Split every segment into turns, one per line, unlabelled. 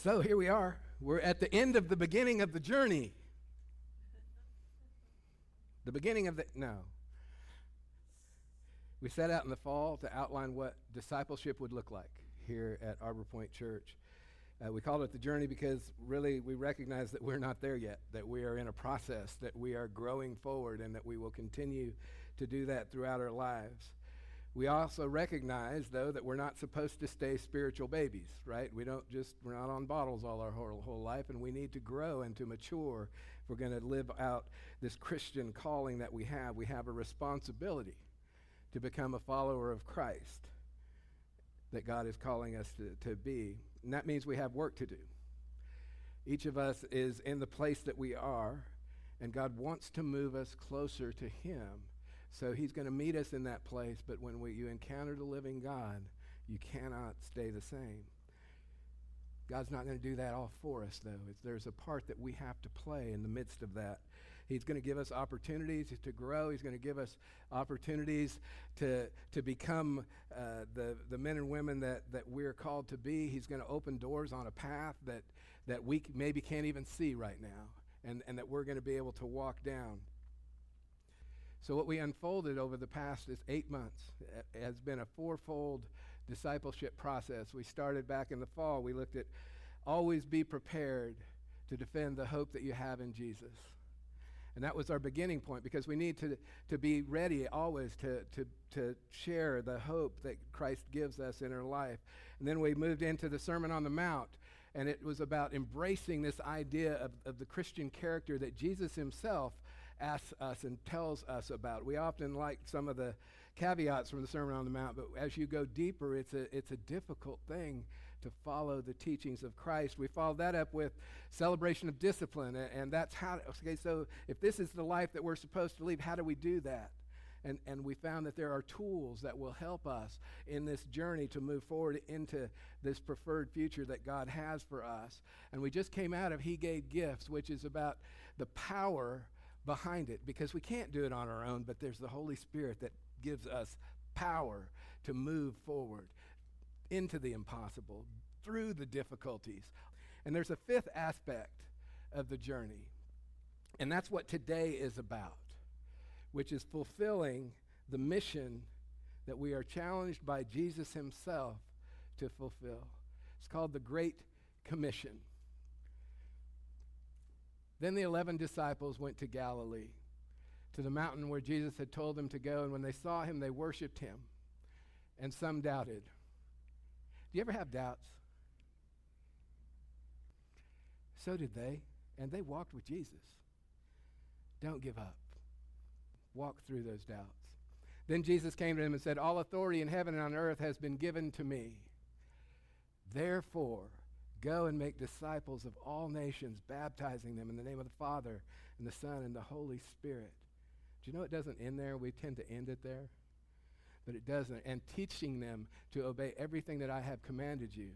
So here we are. We're at the end of the beginning of the journey. The beginning of the, no. We set out in the fall to outline what discipleship would look like here at Arbor Point Church. Uh, we called it the journey because really we recognize that we're not there yet, that we are in a process, that we are growing forward, and that we will continue to do that throughout our lives. We also recognize, though, that we're not supposed to stay spiritual babies, right? We don't just, we're not on bottles all our whole, whole life, and we need to grow and to mature if we're going to live out this Christian calling that we have. We have a responsibility to become a follower of Christ that God is calling us to, to be. And that means we have work to do. Each of us is in the place that we are, and God wants to move us closer to Him. So He's going to meet us in that place, but when we, you encounter the living God, you cannot stay the same. God's not going to do that all for us, though. It's, there's a part that we have to play in the midst of that. He's going to give us opportunities to grow. He's going to give us opportunities to, to become uh, the, the men and women that, that we're called to be. He's going to open doors on a path that, that we maybe can't even see right now and, and that we're going to be able to walk down. So, what we unfolded over the past eight months has been a fourfold discipleship process. We started back in the fall. We looked at always be prepared to defend the hope that you have in Jesus. And that was our beginning point because we need to, to be ready always to, to, to share the hope that Christ gives us in our life. And then we moved into the Sermon on the Mount, and it was about embracing this idea of, of the Christian character that Jesus himself asks us and tells us about. We often like some of the caveats from the Sermon on the Mount, but as you go deeper, it's a, it's a difficult thing to follow the teachings of Christ. We follow that up with celebration of discipline, and, and that's how, okay, so if this is the life that we're supposed to live, how do we do that? And, and we found that there are tools that will help us in this journey to move forward into this preferred future that God has for us. And we just came out of He Gave Gifts, which is about the power behind it because we can't do it on our own, but there's the Holy Spirit that gives us power to move forward into the impossible, through the difficulties. And there's a fifth aspect of the journey, and that's what today is about, which is fulfilling the mission that we are challenged by Jesus himself to fulfill. It's called the Great Commission. Then the 11 disciples went to Galilee, to the mountain where Jesus had told them to go, and when they saw him, they worshiped him, and some doubted. Do you ever have doubts? So did they, and they walked with Jesus. Don't give up. Walk through those doubts. Then Jesus came to them and said, All authority in heaven and on earth has been given to me. Therefore, go and make disciples of all nations, baptizing them in the name of the Father and the Son and the Holy Spirit. Do you know it doesn't end there? We tend to end it there but it doesn't. And teaching them to obey everything that I have commanded you.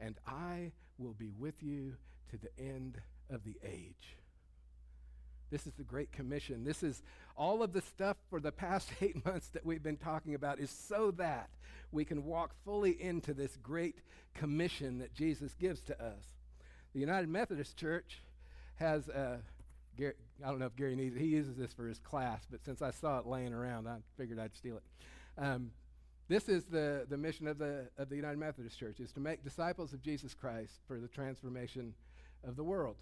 And I will be with you to the end of the age. This is the Great Commission. This is all of the stuff for the past eight months that we've been talking about, is so that we can walk fully into this Great Commission that Jesus gives to us. The United Methodist Church has a. I don't know if Gary needs it. He uses this for his class, but since I saw it laying around, I figured I'd steal it. Um, this is the, the mission of the, of the United Methodist Church, is to make disciples of Jesus Christ for the transformation of the world.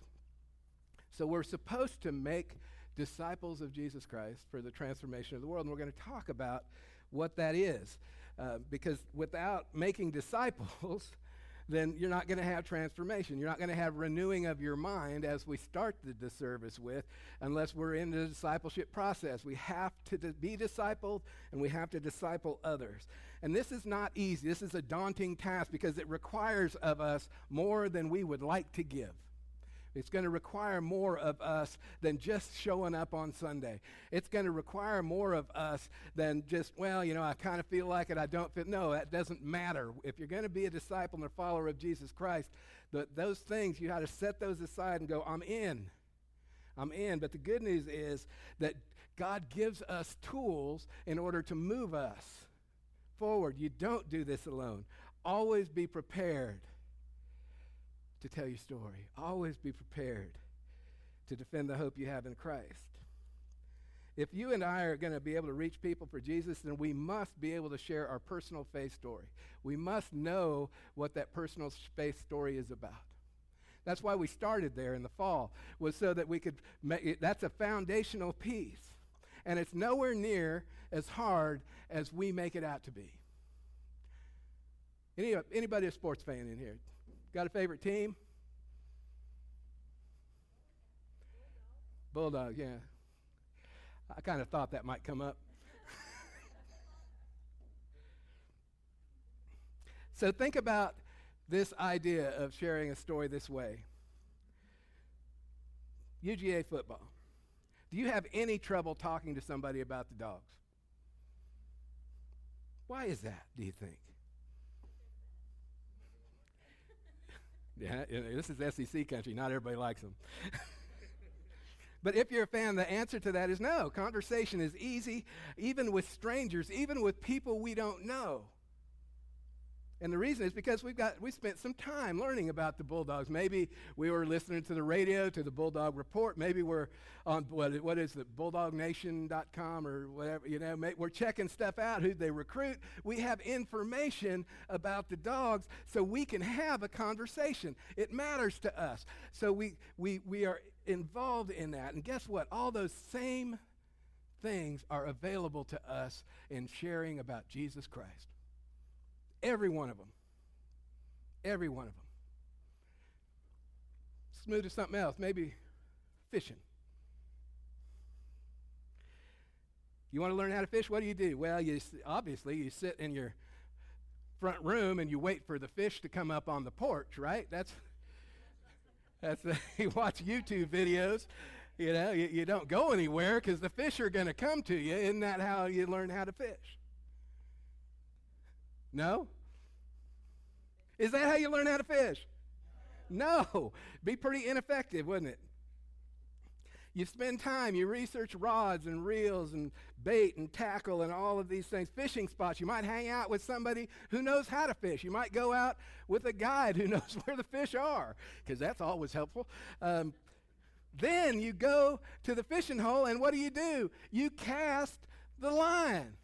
So we're supposed to make disciples of Jesus Christ for the transformation of the world. And we're going to talk about what that is. Uh, because without making disciples, then you're not going to have transformation. You're not going to have renewing of your mind as we start the, the service with, unless we're in the discipleship process. We have to be discipled and we have to disciple others. And this is not easy. This is a daunting task because it requires of us more than we would like to give. It's going to require more of us than just showing up on Sunday. It's going to require more of us than just, well, you know, I kind of feel like it, I don't feel. No, that doesn't matter. If you're going to be a disciple and a follower of Jesus Christ, the, those things, you got to set those aside and go, I'm in. I'm in. But the good news is that God gives us tools in order to move us forward. You don't do this alone. Always be prepared to tell your story. Always be prepared to defend the hope you have in Christ. If you and I are going to be able to reach people for Jesus, then we must be able to share our personal faith story. We must know what that personal faith story is about. That's why we started there in the fall, was so that we could make it, that's a foundational piece. And it's nowhere near as hard as we make it out to be. Any, anybody a sports fan in here? Got a favorite team? Bulldog, yeah. I kind of thought that might come up. so think about this idea of sharing a story this way. UGA football. Do you have any trouble talking to somebody about the dogs? Why is that, do you think? Yeah, this is SEC country. Not everybody likes them. But if you're a fan, the answer to that is no. Conversation is easy, even with strangers, even with people we don't know. And the reason is because we've got we spent some time learning about the Bulldogs. Maybe we were listening to the radio to the Bulldog Report. Maybe we're on what, what is it, BulldogNation.com or whatever. You know, we're checking stuff out. Who they recruit. We have information about the dogs, so we can have a conversation. It matters to us. So we we we are involved in that. And guess what? All those same things are available to us in sharing about Jesus Christ. Every one of them. Every one of them. Let's move to something else, maybe fishing. You want to learn how to fish? What do you do? Well, you obviously you sit in your front room and you wait for the fish to come up on the porch, right? That's that's uh, you watch YouTube videos. You know, you, you don't go anywhere because the fish are going to come to you. Isn't that how you learn how to fish? No? Is that how you learn how to fish? No. Be pretty ineffective, wouldn't it? You spend time, you research rods and reels and bait and tackle and all of these things. Fishing spots. You might hang out with somebody who knows how to fish. You might go out with a guide who knows where the fish are, because that's always helpful. Um, then you go to the fishing hole, and what do you do? You cast the line.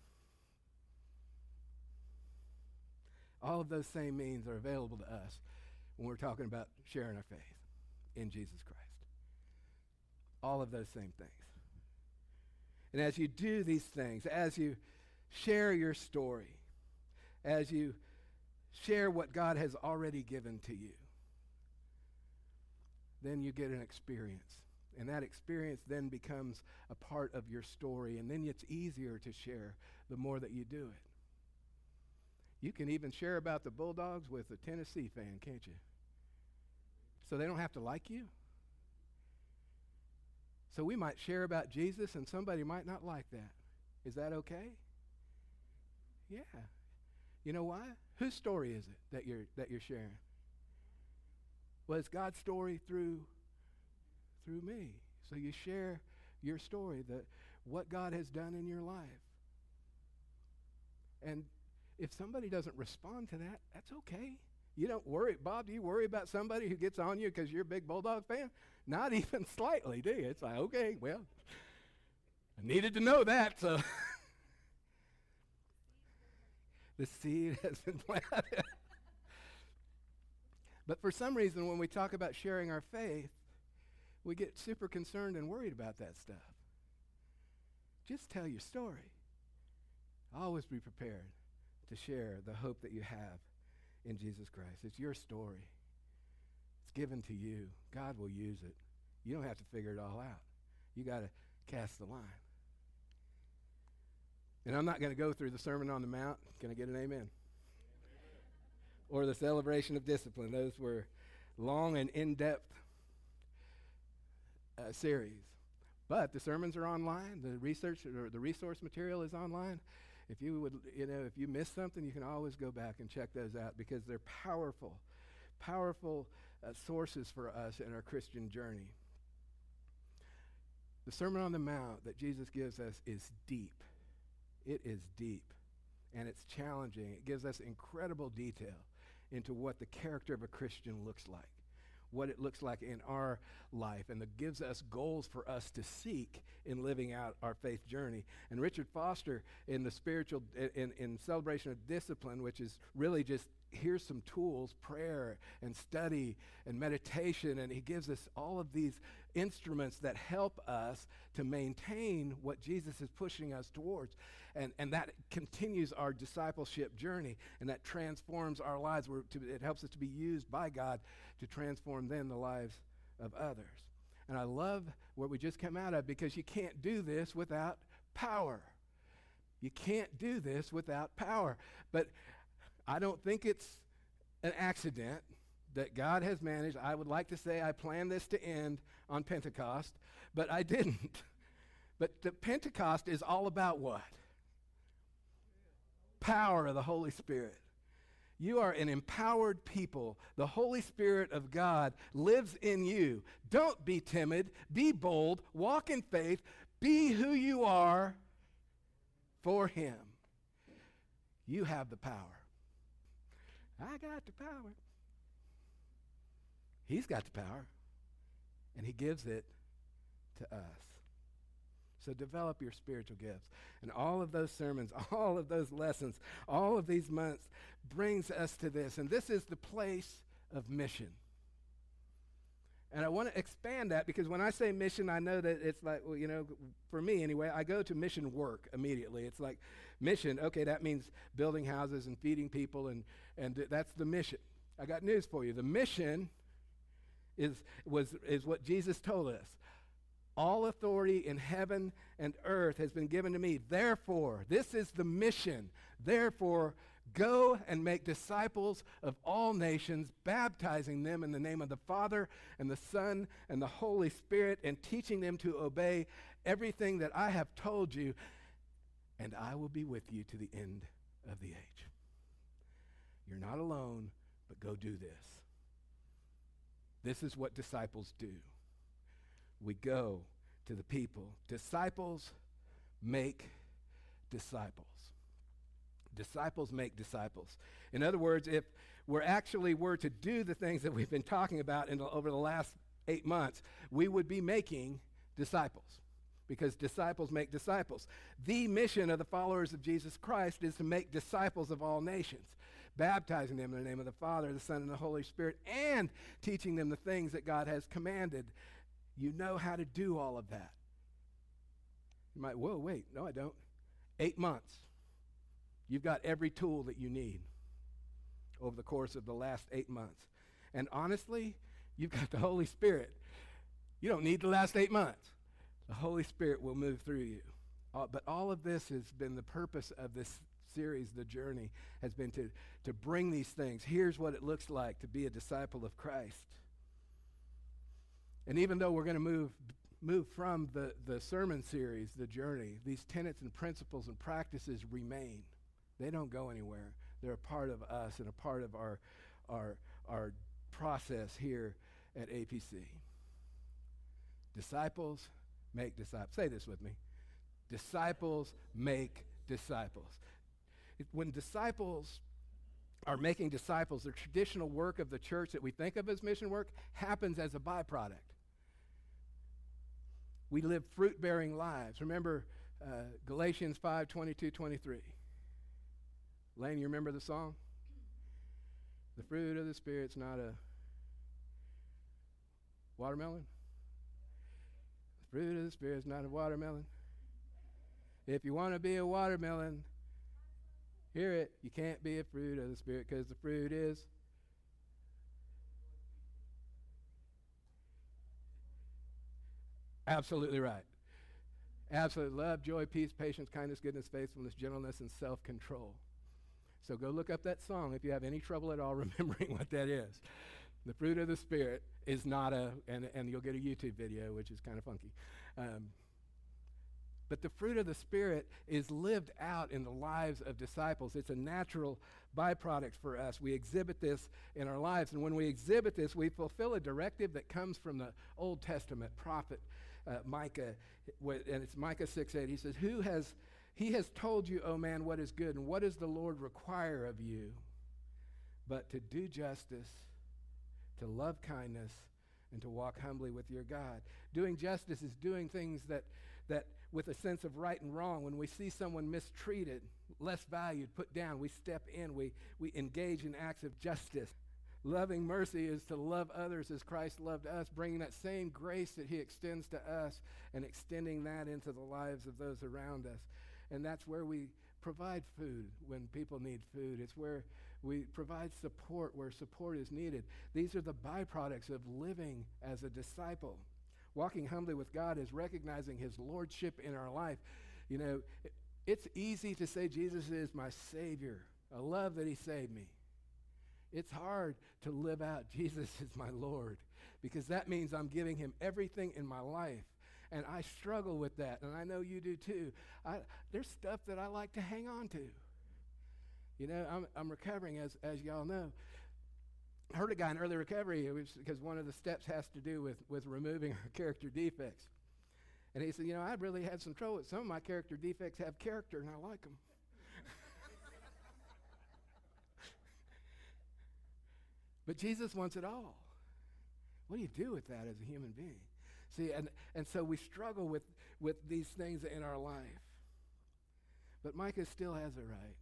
All of those same means are available to us when we're talking about sharing our faith in Jesus Christ. All of those same things. And as you do these things, as you share your story, as you share what God has already given to you, then you get an experience. And that experience then becomes a part of your story. And then it's easier to share the more that you do it. You can even share about the Bulldogs with a Tennessee fan, can't you? So they don't have to like you. So we might share about Jesus and somebody might not like that. Is that okay? Yeah. You know why? Whose story is it that you're that you're sharing? Well, it's God's story through through me. So you share your story, that what God has done in your life. And if somebody doesn't respond to that, that's okay. You don't worry, Bob, do you worry about somebody who gets on you because you're a big Bulldog fan? Not even slightly, do you? It's like, okay, well, I needed to know that, so. the seed has been planted. but for some reason, when we talk about sharing our faith, we get super concerned and worried about that stuff. Just tell your story. Always be prepared to share the hope that you have in Jesus Christ. It's your story. It's given to you. God will use it. You don't have to figure it all out. You got to cast the line. And I'm not going to go through the Sermon on the Mount. Can I get an amen? amen? Or the celebration of discipline. Those were long and in depth uh, series. But the sermons are online. The research or the resource material is online if you would, you know, if you miss something, you can always go back and check those out because they're powerful, powerful uh, sources for us in our Christian journey. The Sermon on the Mount that Jesus gives us is deep. It is deep. And it's challenging. It gives us incredible detail into what the character of a Christian looks like. What it looks like in our life and that gives us goals for us to seek in living out our faith journey. And Richard Foster, in the spiritual, in, in celebration of discipline, which is really just here's some tools prayer and study and meditation and he gives us all of these instruments that help us to maintain what jesus is pushing us towards. And, and that continues our discipleship journey and that transforms our lives. To, it helps us to be used by god to transform then the lives of others. And i love what we just came out of because you can't do this without power. You can't do this without power. But I don't think it's an accident that God has managed. I would like to say I planned this to end on Pentecost, but I didn't. but the Pentecost is all about what? Power of the Holy Spirit. You are an empowered people. The Holy Spirit of God lives in you. Don't be timid. Be bold. Walk in faith. Be who you are for Him. You have the power. I got the power. He's got the power, and He gives it to us. So develop your spiritual gifts. And all of those sermons, all of those lessons, all of these months brings us to this. And this is the place of mission. And I want to expand that because when I say mission, I know that it's like, well, you know, for me anyway, I go to mission work immediately. It's like mission, okay, that means building houses and feeding people, and, and th- that's the mission. I got news for you. The mission is, was, is what Jesus told us. All authority in heaven and earth has been given to me. Therefore, this is the mission. Therefore, Go and make disciples of all nations, baptizing them in the name of the Father and the Son and the Holy Spirit, and teaching them to obey everything that I have told you, and I will be with you to the end of the age. You're not alone, but go do this. This is what disciples do. We go to the people. Disciples make disciples. Disciples make disciples. In other words, if we're actually were to do the things that we've been talking about the, over the last eight months, we would be making disciples because disciples make disciples. The mission of the followers of Jesus Christ is to make disciples of all nations, baptizing them in the name of the Father, the Son, and the Holy Spirit, and teaching them the things that God has commanded. You know how to do all of that. You might, whoa, wait, no, I don't. Eight months. You've got every tool that you need over the course of the last eight months. And honestly, you've got the Holy Spirit. You don't need the last eight months. The Holy Spirit will move through you. Uh, but all of this has been the purpose of this series, The Journey, has been to, to bring these things. Here's what it looks like to be a disciple of Christ. And even though we're going to move move from the, the sermon series, The Journey, these tenets and principles and practices remain. They don't go anywhere. They're a part of us and a part of our, our, our process here at APC. Disciples make disciples. Say this with me. Disciples make disciples. When disciples are making disciples, the traditional work of the church that we think of as mission work happens as a byproduct. We live fruit bearing lives. Remember uh, Galatians 5 22 23. Lane, you remember the song? The fruit of the Spirit's not a watermelon. The fruit of the Spirit's not a watermelon. If you want to be a watermelon, hear it. You can't be a fruit of the Spirit because the fruit is. Absolutely right. Absolute love, joy, peace, patience, kindness, goodness, faithfulness, gentleness, and self control. So go look up that song if you have any trouble at all remembering what that is. The fruit of the Spirit is not a, and, and you'll get a YouTube video, which is kind of funky. Um, but the fruit of the Spirit is lived out in the lives of disciples. It's a natural byproduct for us. We exhibit this in our lives. And when we exhibit this, we fulfill a directive that comes from the Old Testament prophet uh, Micah. And it's Micah 6 8. He says, Who has he has told you, O oh man, what is good, and what does the Lord require of you? But to do justice, to love kindness, and to walk humbly with your God. Doing justice is doing things that, that with a sense of right and wrong, when we see someone mistreated, less valued, put down, we step in, we, we engage in acts of justice. Loving mercy is to love others as Christ loved us, bringing that same grace that he extends to us and extending that into the lives of those around us. And that's where we provide food when people need food. It's where we provide support where support is needed. These are the byproducts of living as a disciple. Walking humbly with God is recognizing his lordship in our life. You know, it's easy to say Jesus is my Savior. I love that he saved me. It's hard to live out Jesus is my Lord because that means I'm giving him everything in my life. And I struggle with that, and I know you do too. I, there's stuff that I like to hang on to. You know, I'm, I'm recovering, as, as y'all know. I heard a guy in early recovery, because one of the steps has to do with, with removing character defects. And he said, You know, I really had some trouble with some of my character defects have character, and I like them. but Jesus wants it all. What do you do with that as a human being? See, and, and so we struggle with, with these things in our life. But Micah still has it right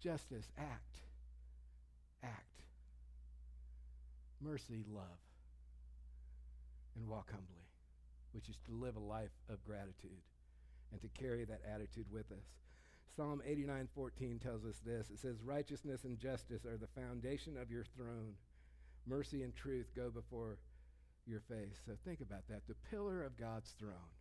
justice, act. Act. Mercy, love. And walk humbly, which is to live a life of gratitude and to carry that attitude with us. Psalm 89:14 tells us this. It says, "Righteousness and justice are the foundation of your throne. Mercy and truth go before your face." So think about that. The pillar of God's throne.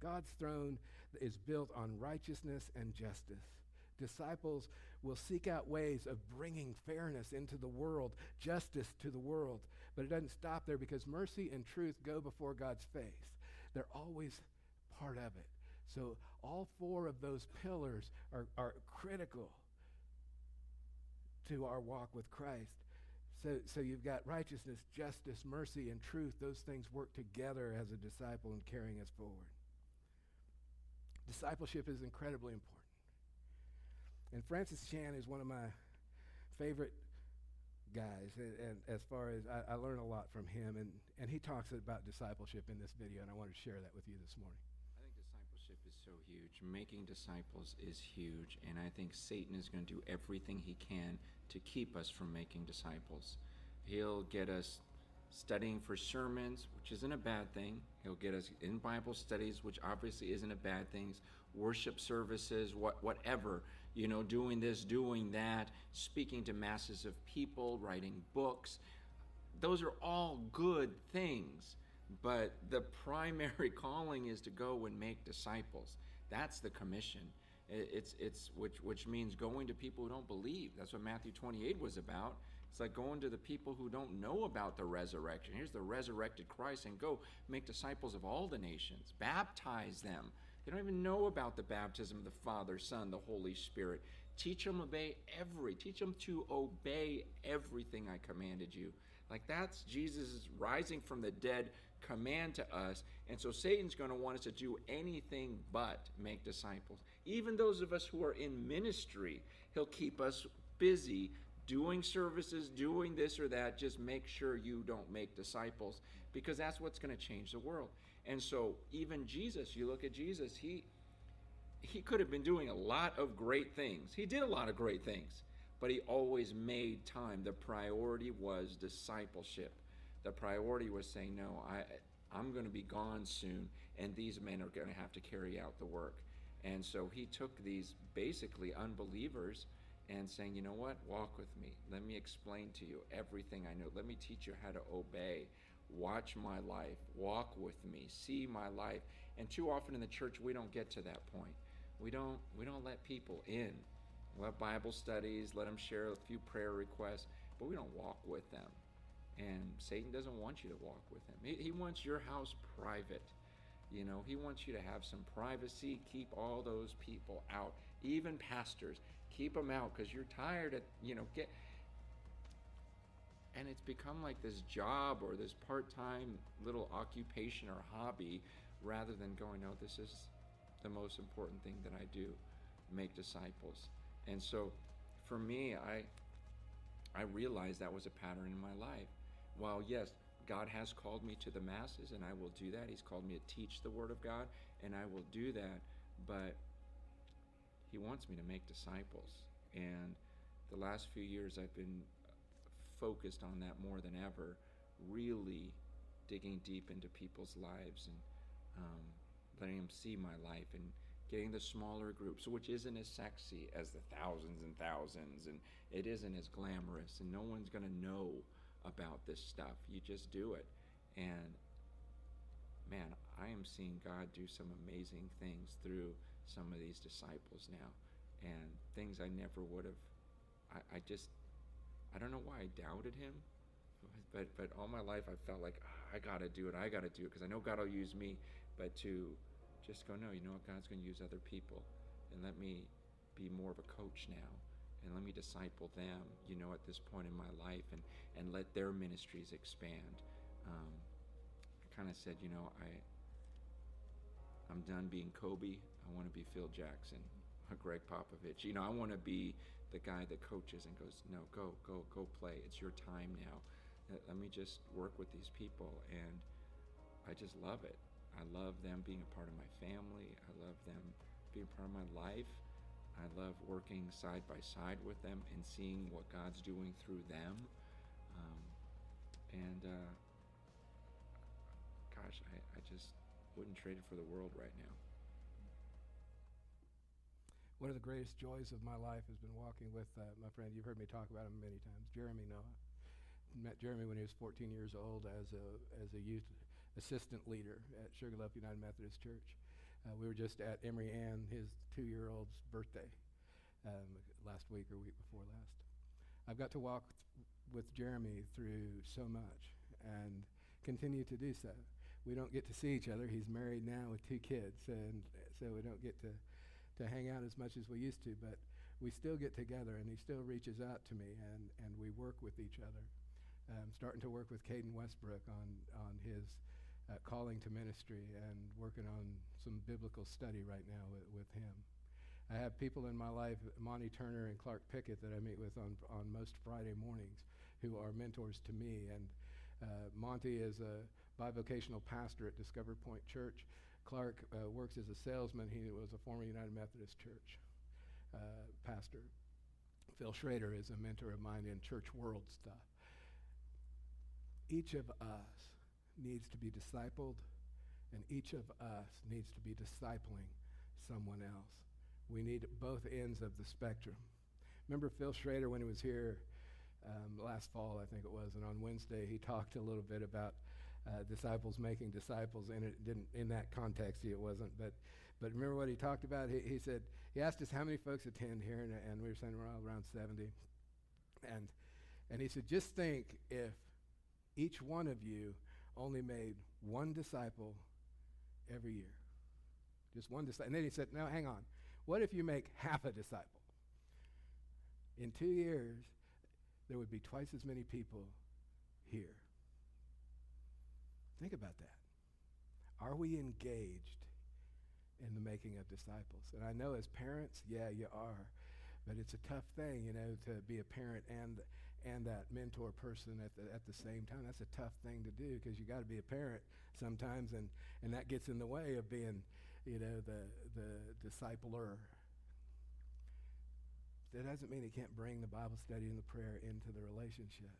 God's throne is built on righteousness and justice. Disciples will seek out ways of bringing fairness into the world, justice to the world. But it doesn't stop there because mercy and truth go before God's face. They're always part of it. So all four of those pillars are, are critical to our walk with Christ. So, so you've got righteousness, justice, mercy, and truth. Those things work together as a disciple in carrying us forward. Discipleship is incredibly important. And Francis Chan is one of my favorite guys. And, and as far as I, I, learn a lot from him, and, and he talks about discipleship in this video, and I wanted to share that with you this morning.
I think discipleship is so huge. Making disciples is huge, and I think Satan is going to do everything he can to keep us from making disciples. He'll get us studying for sermons, which isn't a bad thing. He'll get us in Bible studies, which obviously isn't a bad thing. Worship services, what, whatever you know, doing this, doing that, speaking to masses of people, writing books. Those are all good things. But the primary calling is to go and make disciples. That's the commission. It's, it's which, which means going to people who don't believe. That's what Matthew 28 was about. It's like going to the people who don't know about the resurrection. Here's the resurrected Christ, and go make disciples of all the nations. Baptize them they don't even know about the baptism of the Father, Son, the Holy Spirit. Teach them obey every, teach them to obey everything I commanded you. Like that's Jesus' rising from the dead command to us. And so Satan's going to want us to do anything but make disciples. Even those of us who are in ministry, he'll keep us busy doing services, doing this or that. Just make sure you don't make disciples because that's what's going to change the world. And so even Jesus, you look at Jesus, he he could have been doing a lot of great things. He did a lot of great things, but he always made time. The priority was discipleship. The priority was saying, "No, I I'm going to be gone soon, and these men are going to have to carry out the work." And so he took these basically unbelievers and saying, "You know what? Walk with me. Let me explain to you everything I know. Let me teach you how to obey." watch my life, walk with me, see my life. And too often in the church we don't get to that point. We don't we don't let people in. we have Bible studies, let them share a few prayer requests, but we don't walk with them. And Satan doesn't want you to walk with him. He, he wants your house private. You know, he wants you to have some privacy. Keep all those people out, even pastors. Keep them out because you're tired of, you know, get and it's become like this job or this part-time little occupation or hobby rather than going no this is the most important thing that i do make disciples and so for me i I realized that was a pattern in my life. While, yes, God has called me to the masses, and I will do that. He's called me to teach the Word of God, and I will do that. But He wants me to make disciples. And the last few years, I've been focused on that more than ever, really digging deep into people's lives and um, letting them see my life and getting the smaller groups, which isn't as sexy as the thousands and thousands, and it isn't as glamorous, and no one's going to know about this stuff. You just do it. And man, I am seeing God do some amazing things through some of these disciples now, and things I never would have. I, I just, I don't know why I doubted him, but but all my life I felt like oh, I got to do it. I got to do it because I know God will use me. But to just go, no, you know what? God's going to use other people, and let me be more of a coach now, and let me disciple them. You know, at this point in my life, and and let their ministries expand. Um, I kind of said, you know, I I'm done being Kobe. I want to be Phil Jackson, or Gregg Popovich. You know, I want to be the guy that coaches and goes, no, go, go, go play. It's your time now. Let me just work with these people, and I just love it. I love them being a part of my family. I love them being part of my life. I love working side by side with them and seeing what God's doing through them. Um, and uh, gosh, I, I just wouldn't trade it for the world right now.
One of the greatest joys of my life has been walking with uh, my friend. You've heard me talk about him many times, Jeremy Noah. Met Jeremy when he was 14 years old as a as a youth assistant leader at Sugarloaf United Methodist Church. Uh, we were just at Emery Ann, his two-year-old's birthday, um, last week or week before last. I've got to walk th- with Jeremy through so much and continue to do so. We don't get to see each other. He's married now with two kids, and so we don't get to to hang out as much as we used to, but we still get together, and he still reaches out to me, and, and we work with each other. I'm starting to work with Caden Westbrook on, on his uh, calling to ministry and working on some biblical study right now with, with him. I have people in my life, Monty Turner and Clark Pickett, that I meet with on, on most Friday mornings who are mentors to me. And uh, Monty is a bivocational pastor at Discover Point Church. Clark uh, works as a salesman. He was a former United Methodist Church uh, pastor. Phil Schrader is a mentor of mine in church world stuff. Each of us needs to be discipled, and each of us needs to be discipling someone else. We need both ends of the spectrum. Remember Phil Schrader when he was here um, last fall, I think it was, and on Wednesday he talked a little bit about uh, disciples making disciples, and it didn't in that context. It wasn't, but but remember what he talked about. He, he said he asked us how many folks attend here, and, and we were saying we're around seventy, and and he said just think if each one of you only made one disciple every year, just one disciple. And then he said, now hang on, what if you make half a disciple? In two years, there would be twice as many people here. Think about that. Are we engaged in the making of disciples? And I know as parents, yeah, you are. But it's a tough thing, you know, to be a parent and and that mentor person at the at the same time. That's a tough thing to do because you got to be a parent sometimes, and and that gets in the way of being, you know, the the discipler. That doesn't mean he can't bring the Bible study and the prayer into the relationship.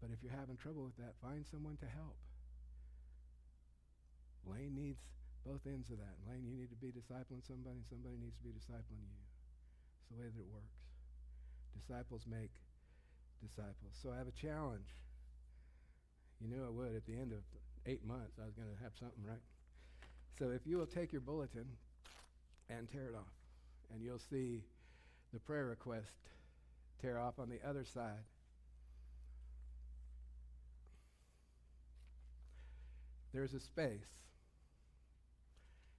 But if you're having trouble with that, find someone to help. Lane needs both ends of that. Lane, you need to be discipling somebody, and somebody needs to be discipling you. It's the way that it works. Disciples make disciples. So I have a challenge. You knew I would. At the end of eight months, I was going to have something, right? So if you will take your bulletin and tear it off, and you'll see the prayer request tear off on the other side. there's a space.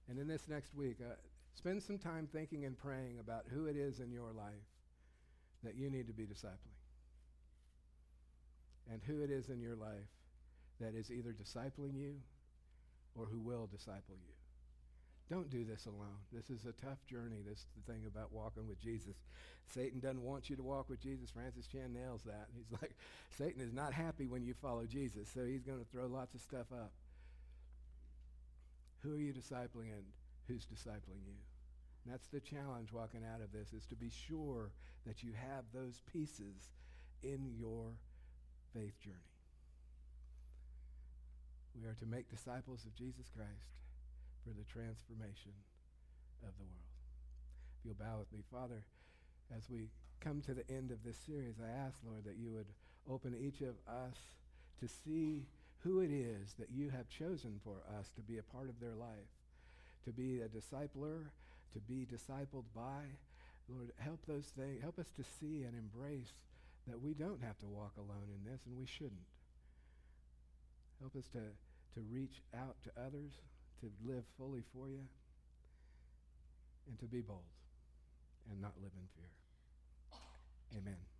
And in this next week, uh, spend some time thinking and praying about who it is in your life that you need to be discipling. And who it is in your life that is either discipling you or who will disciple you. Don't do this alone. This is a tough journey. This is the thing about walking with Jesus. Satan doesn't want you to walk with Jesus. Francis Chan nails that. He's like, Satan is not happy when you follow Jesus, so he's going to throw lots of stuff up. Who are you discipling and who's discipling you? And that's the challenge walking out of this is to be sure that you have those pieces in your faith journey. We are to make disciples of Jesus Christ for the transformation of the world. If you'll bow with me, Father, as we come to the end of this series, I ask, Lord, that you would open each of us to see who it is that you have chosen for us to be a part of their life, to be a discipler, to be discipled by. Lord, help those things, help us to see and embrace that we don't have to walk alone in this, and we shouldn't. Help us to, to reach out to others, to live fully for you, and to be bold and not live in fear. Amen.